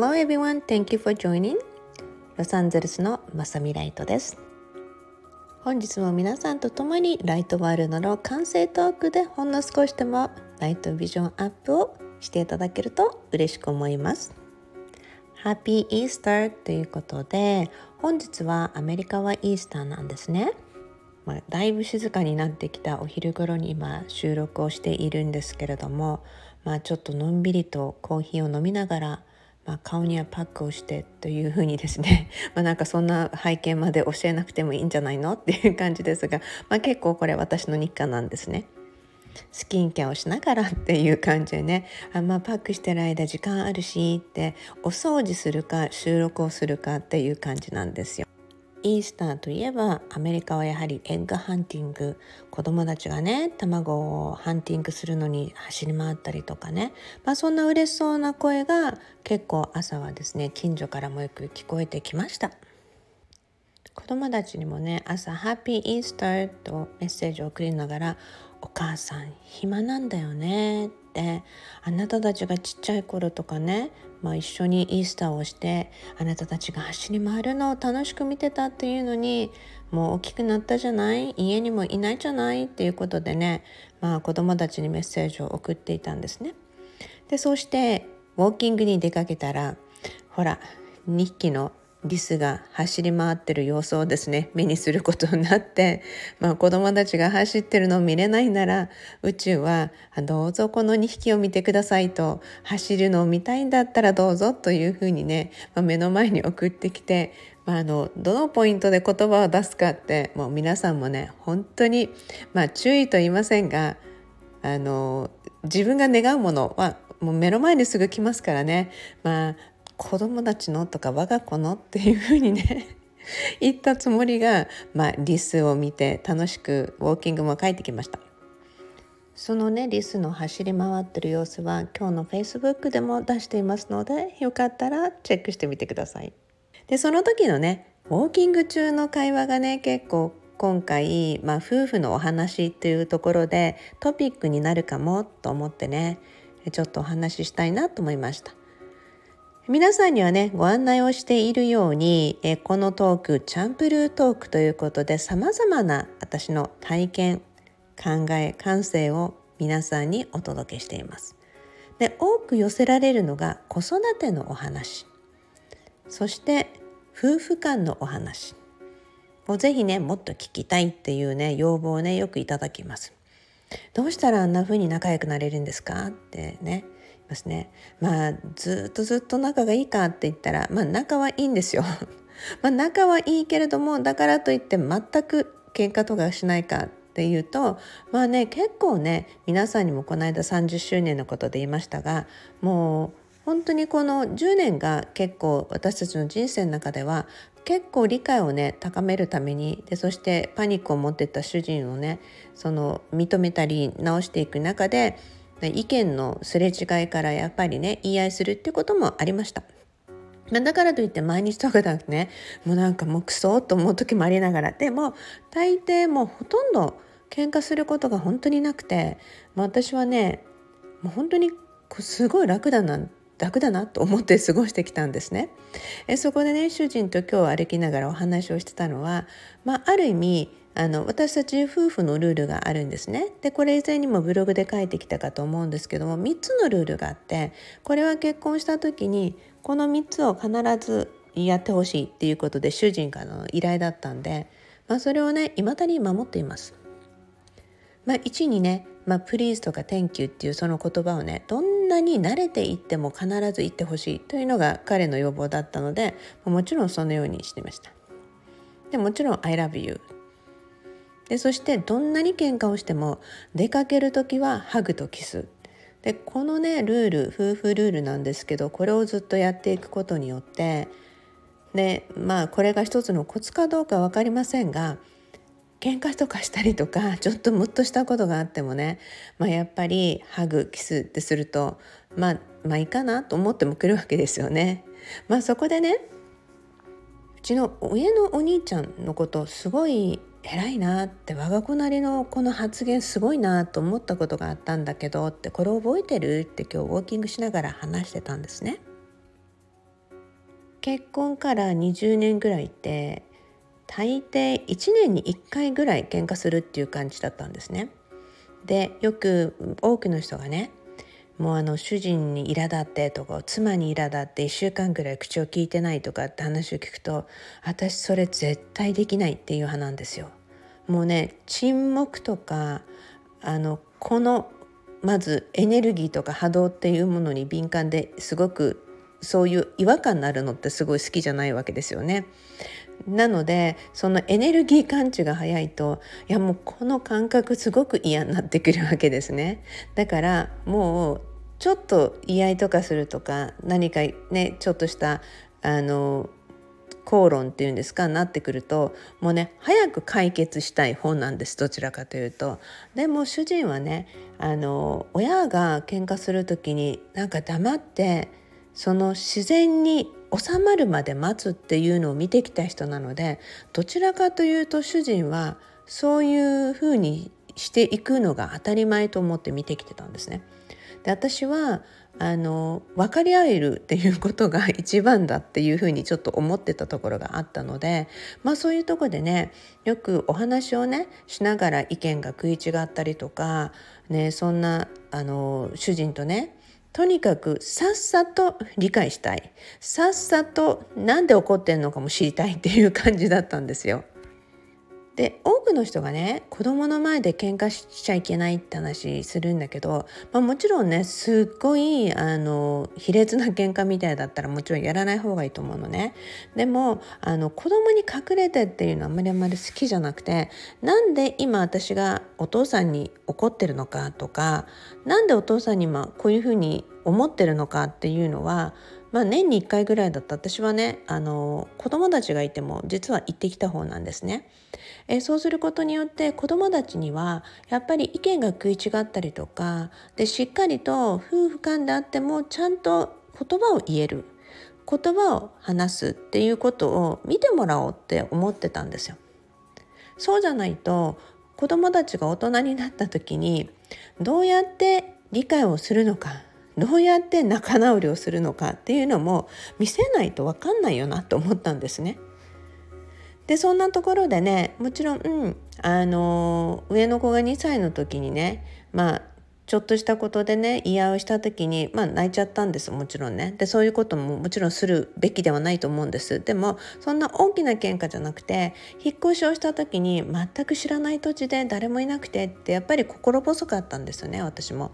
Hello everyone, thank you for joining. ロサンゼルスのまさみライトです。本日も皆さんと共にライトワールドの完成トークでほんの少しでもライトビジョンアップをしていただけると嬉しく思います。Happy Easter ということで本日はアメリカはイースターなんですね。まあ、だいぶ静かになってきたお昼頃に今収録をしているんですけれども、まあ、ちょっとのんびりとコーヒーを飲みながら、まあ、顔にはパックをしてというふうにですね まあなんかそんな背景まで教えなくてもいいんじゃないのっていう感じですが、まあ、結構これ私の日課なんですね。スキンケアをしながらっていう感じでねあまあパックしてる間時間あるしってお掃除するか収録をするかっていう感じなんですよ。イースターといえばアメリカはやはりエッグハンティング。子供たちがね卵をハンティングするのに走り回ったりとかね、まあ、そんな嬉しそうな声が結構朝はですね近所からもよく聞こえてきました。子供たちにもね朝「ハッピーイースター」とメッセージを送りながら「お母さん暇なんだよね」ってあなたたちがちっちゃい頃とかねまあ、一緒にイースターをしてあなたたちが走り回るのを楽しく見てたっていうのにもう大きくなったじゃない？家にもいないじゃない？っていうことでね、まあ、子供たちにメッセージを送っていたんですね。でそうしてウォーキングに出かけたらほら2匹のリスが走り回ってる様子をですね目にすることになって、まあ、子供たちが走ってるのを見れないなら宇宙はどうぞこの2匹を見てくださいと走るのを見たいんだったらどうぞというふうにね、まあ、目の前に送ってきて、まあ、あのどのポイントで言葉を出すかってもう皆さんもね本当に、まあ、注意と言いませんがあの自分が願うものはもう目の前にすぐ来ますからね、まあ、子供たちのとか我が子のっていうふうにね 言ったつもりが、まあ、リスを見て楽しくウォーキングも帰ってきました。そのねリスの走り回ってる様子は今日の Facebook でも出していますのでよかったらチェックしてみてください。でその時のねウォーキング中の会話がね結構今回、まあ、夫婦のお話っていうところでトピックになるかもと思ってねちょっとお話ししたいなと思いました。皆さんにはねご案内をしているようにえこのトークチャンプルートークということでさまざまな私の体験考え感性を皆さんにお届けしています。で多く寄せられるのが子育てのお話そして夫婦間のお話をぜひねもっと聞きたいっていうね要望をねよくいただきます。どうしたらあんな風に仲良くなれるんですか？ってねますね。まあずっとずっと仲がいいかって言ったらまあ仲はいいんですよ。まあ仲はいいけれどもだからといって全く喧嘩とかしないかっていうとまあね結構ね皆さんにもこの間30周年のことで言いましたがもう本当にこの10年が結構私たちの人生の中では結構理解をね高めるためにでそしてパニックを持ってた主人をねその認めたり直していく中で意見のすれ違いからやっぱりね言い合いするってこともありました。だからといって毎日とかだとねもうなんかもうクソと思う時もありながらでも大抵もうほとんど喧嘩することが本当になくて、私はねもう本当にすごい楽だな楽だなと思って過ごしてきたんですね。えそこでね主人と今日歩きながらお話をしてたのは、まあ、ある意味あの私たち夫婦のルールがあるんですね。でこれ以前にもブログで書いてきたかと思うんですけども3つのルールがあってこれは結婚した時にこの3つを必ずやってほしいっていうことで主人からの依頼だったんで、まあ、それをね未だに守っています。まあ、1にね、まあ、please とか天球っていうその言葉をねどんなに慣れていっても必ず言ってほしいというのが彼の要望だったのでもちろんそのようにしてました。でもちろん I love you でそしてどんなに喧嘩をしても出かける時はハグとキスでこのねルール夫婦ルールなんですけどこれをずっとやっていくことによってでまあこれが一つのコツかどうか分かりませんが喧嘩とかしたりとかちょっとムッとしたことがあってもね、まあ、やっぱりハグキスってすると、まあ、まあいいかなと思ってもくるわけですよね。まあ、そこでねうちの親のお兄ちゃんのことすごい偉いなって我が子なりのこの発言すごいなと思ったことがあったんだけどってこれ覚えてるって今日ウォーキングしながら話してたんですね。結婚から20年ぐらいって大抵1年に1回ぐらい喧嘩するっていう感じだったんですね。でよく多くの人がねもうあの主人に苛立ってとか妻に苛立って1週間ぐらい口を聞いてないとかって話を聞くと私それ絶対できないっていう派なんですよ。もうね沈黙とかあのこのまずエネルギーとか波動っていうものに敏感ですごくそういう違和感になるのってすごい好きじゃないわけですよね。なのでそのエネルギー感知が早いといやもうこの感覚すごく嫌になってくるわけですね。だからもうちょっと言い合いとかするとか何かねちょっとしたあの口論っていうんですかなってくるともうね早く解決したい本なんですどちらかというと。でも主人はねあの親が喧嘩する時になんか黙ってその自然に収まるまで待つっていうのを見てきた人なのでどちらかというと主人はそういうふうにしていくのが当たり前と思って見てきてたんですね。で私はあの分かり合えるっていうことが一番だっていうふうにちょっと思ってたところがあったのでまあそういうとこでねよくお話をねしながら意見が食い違ったりとか、ね、そんなあの主人とねとにかくさっさと理解したいさっさと何で怒ってんのかも知りたいっていう感じだったんですよ。で多くの人がね子供の前で喧嘩しちゃいけないって話するんだけど、まあ、もちろんねすっごいあの卑劣な喧嘩みたいだったらもちろんやらない方がいいと思うのね。でもあの子供に隠れてっていうのはあんまりあんまり好きじゃなくてなんで今私がお父さんに怒ってるのかとか何でお父さんに今こういうふうに思ってるのかっていうのはまあ、年に1回ぐらいだった私はねあの子供たちがいても実は行ってきた方なんですね。えそうすることによって子供たちにはやっぱり意見が食い違ったりとかでしっかりと夫婦間であってもちゃんと言葉を言える言葉を話すっていうことを見てもらおうって思ってたんですよ。そうじゃないと子供たちが大人になった時にどうやって理解をするのかどうやって仲直りをするのかっていうのも見せないと分かんないよなと思ったんですね。でそんなところでねもちろん、うん、あの上の子が2歳の時にねまあちょっとしたことでね言い合いをした時にまあ泣いちゃったんですもちろんね。でそういうことももちろんするべきではないと思うんです。でもそんな大きな喧嘩じゃなくて引っ越しをした時に全く知らない土地で誰もいなくてってやっぱり心細かったんですよね私も。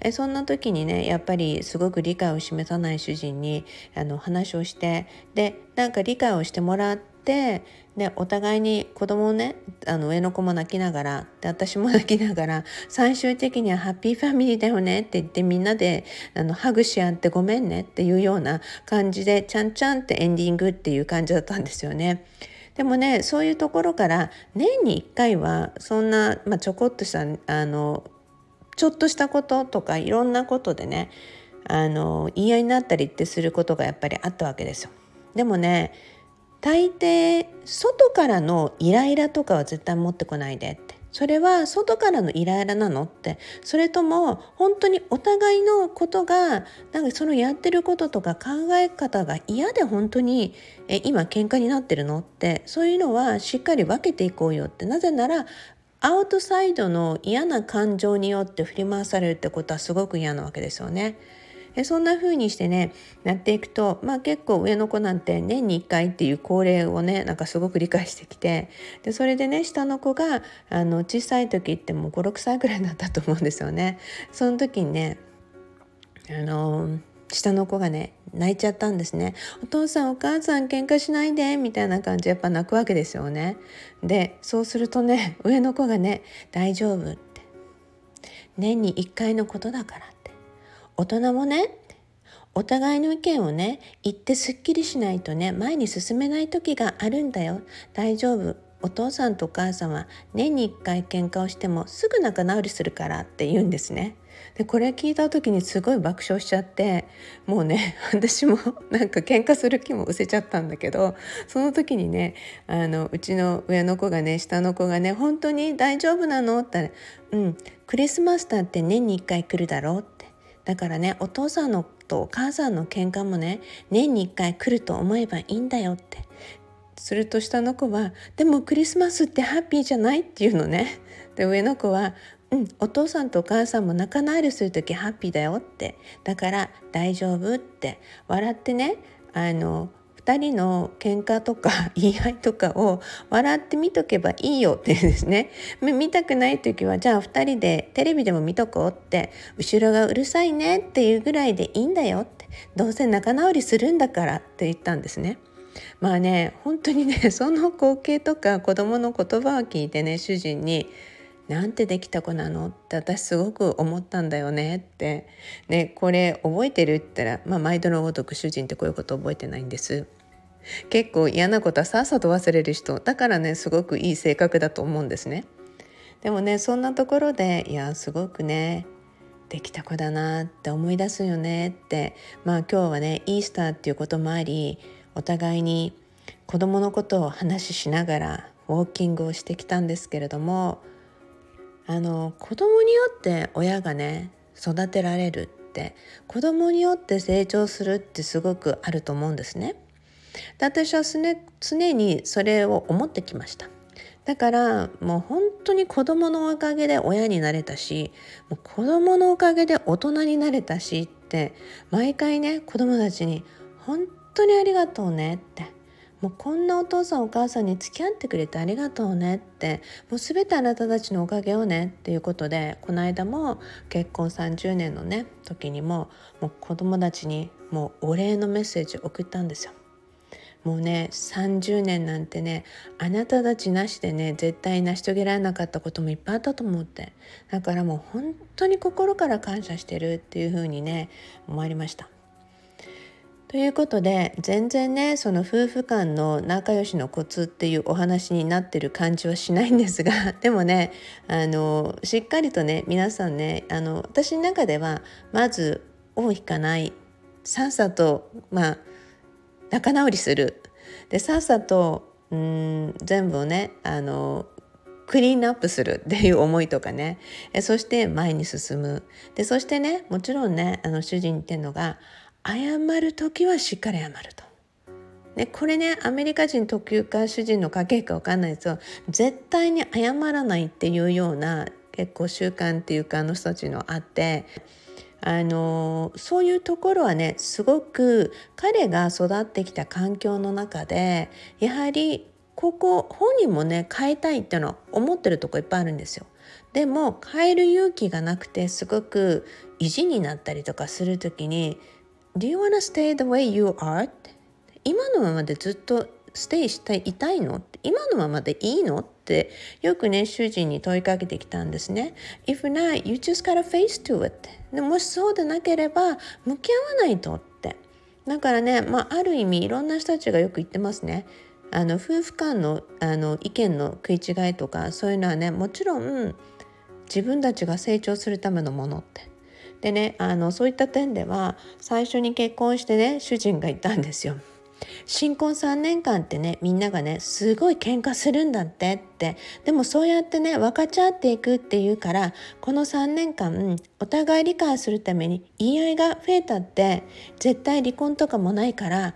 えそんな時にねやっぱりすごく理解を示さない主人にあの話をしてでなんか理解をしてもらっててでお互いに子供をねあの上の子も泣きながらで私も泣きながら最終的にはハッピーファミリーだよねって言ってみんなであのハグし合ってごめんねっていうような感じでちゃんちゃんってエンディングっていう感じだったんですよね。でもねそういうところから年に1回はそんな、まあ、ちょこっとしたあのちょっとしたこととかいろんなことでねあの言い合いになったりってすることがやっぱりあったわけですよ。でもね大抵外からのイライラとかは絶対持ってこないでって。それは外からのイライラなのって。それとも本当にお互いのことがなんかそのやってることとか考え方が嫌で本当にえ今喧嘩になってるのって。そういうのはしっかり分けていこうよって。なぜならアウトサイドの嫌な感情によって振り回されるってことはすごく嫌なわけですよね。でそんな風にしてねなっていくとまあ結構上の子なんて年に1回っていう恒例をねなんかすごく理解してきてでそれでね下の子があの小さい時ってもう56歳ぐらいだったと思うんですよね。その時にねあの下の子がね泣いちゃったんですね。お父さんお母さん喧嘩しないでみたいな感じでやっぱ泣くわけですよね。でそうするとね上の子がね大丈夫って。年に1回のことだから大人もねお互いの意見をね言ってすっきりしないとね前に進めない時があるんだよ大丈夫お父さんとお母さんは年に1回喧嘩をしてもすぐ仲直りするからって言うんですね。でこれ聞いた時にすごい爆笑しちゃってもうね 私も なんか喧嘩する気も失せちゃったんだけどその時にねあのうちの上の子がね下の子がね「本当に大丈夫なの?」って言ったら「うんクリスマスだって年に1回来るだろ」う？ってだからねお父さんのとお母さんの喧嘩もね年に1回来ると思えばいいんだよってすると下の子は「でもクリスマスってハッピーじゃない?」っていうのね。で上の子は「うんお父さんとお母さんも仲直りする時ハッピーだよ」ってだから大丈夫って笑ってねあの2人の喧嘩とか 言い合いとかを笑って見とけばいいよってですね見たくない時はじゃあ2人でテレビでも見とこうって後ろがうるさいねっていうぐらいでいいんだよってどうせ仲直りするんだからって言ったんですね。まあね本当にね その光景とか子供の言葉を聞いてね主人に「なんてできた子なの?」って私すごく思ったんだよねってねこれ覚えてるって言ったら、まあ、毎度のごとく主人ってこういうこと覚えてないんです。結構嫌なことはさっさと忘れる人だからねすごくいい性格だと思うんですね。でもねそんなところでいやすごくねできた子だなって思い出すよねってまあ今日はねイースターっていうこともありお互いに子供のことを話ししながらウォーキングをしてきたんですけれどもあの子供によって親がね育てられるって子供によって成長するってすごくあると思うんですね。で私は常にそれを思ってきました。だからもう本当に子供のおかげで親になれたしもう子供のおかげで大人になれたしって毎回ね子供たちに「本当にありがとうね」ってもうこんなお父さんお母さんに付き合ってくれてありがとうねってもう全てあなたたちのおかげよねっていうことでこの間も結婚30年のね時にももう子供たちにもうお礼のメッセージを送ったんですよ。もうね30年なんてねあなたたちなしでね絶対成し遂げられなかったこともいっぱいあったと思ってだからもう本当に心から感謝してるっていう風にね思われました。ということで全然ねその夫婦間の仲良しのコツっていうお話になってる感じはしないんですが でもねあのしっかりとね皆さんねあの私の中ではまず尾を引かないさっさとまあ仲直りする。でさっさとうん全部をねあのクリーンアップするっていう思いとかね。えそして前に進む。でそしてねもちろんねあの主人っていうのが謝る時はしっかり謝ると。ね、これねアメリカ人特有か主人の家系か分かんないですけど絶対に謝らないっていうような結構習慣っていうかあの人たちのあって。あのそういうところはねすごく彼が育ってきた環境の中でやはりここ本人もね変えたいっていうのは思ってるとこいっぱいあるんですよ。でも変える勇気がなくてすごく意地になったりとかする時に「Do you wanna stay the way you are?」って。今のままでずっとステイしたいたいの？今のままでいいの？ってよくね主人に問いかけてきたんですね。If not, you just gotta face to it. でもしそうでなければ向き合わないとって。だからね、まあ、ある意味いろんな人たちがよく言ってますね。あの夫婦間のあの意見の食い違いとかそういうのはねもちろん自分たちが成長するためのものって。でねあのそういった点では最初に結婚してね主人が言ったんですよ。新婚3年間ってねみんながねすごい喧嘩するんだってって。でもそうやってね分かち合っていくっていうからこの3年間お互い理解するために言い合いが増えたって絶対離婚とかもないから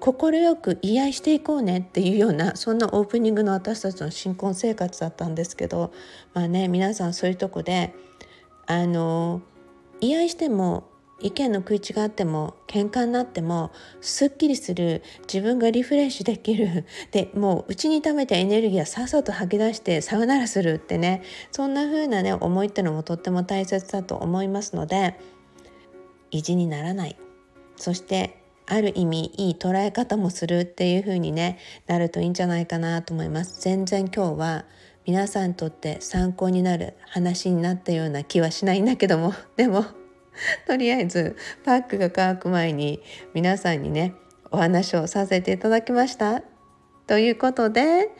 快く言い合いしていこうねっていうようなそんなオープニングの私たちの新婚生活だったんですけどまあね皆さんそういうとこであの言い合いしても意見の食い違っても喧嘩になってもすっきりする自分がリフレッシュできる でもう内に溜めたエネルギーはさっさと吐き出してさよならするってねそんな風なね思いってのもとっても大切だと思いますので意地にならない。そしてある意味いい捉え方もするっていう風にねなるといいんじゃないかなと思います。全然今日は皆さんにとって参考になる話になったような気はしないんだけども。でも とりあえずパックが乾く前に皆さんにねお話をさせていただきました。ということで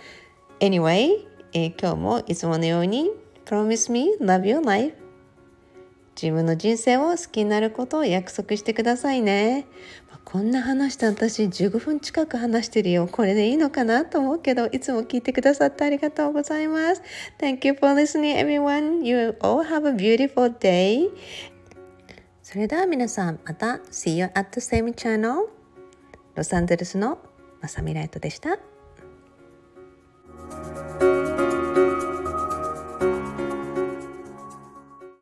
Anyway、えー、今日もいつものように Promise me love your life 自分の人生を好きになることを約束してくださいね。まこんな話して私15分近く話してるよ。これでいいのかなと思うけど、いつも聞いてくださってありがとうございます。Thank you for listening everyone. You all have a beautiful day. それでは皆さんまた See you at the same channel ロサンゼルスのまさみライトでした。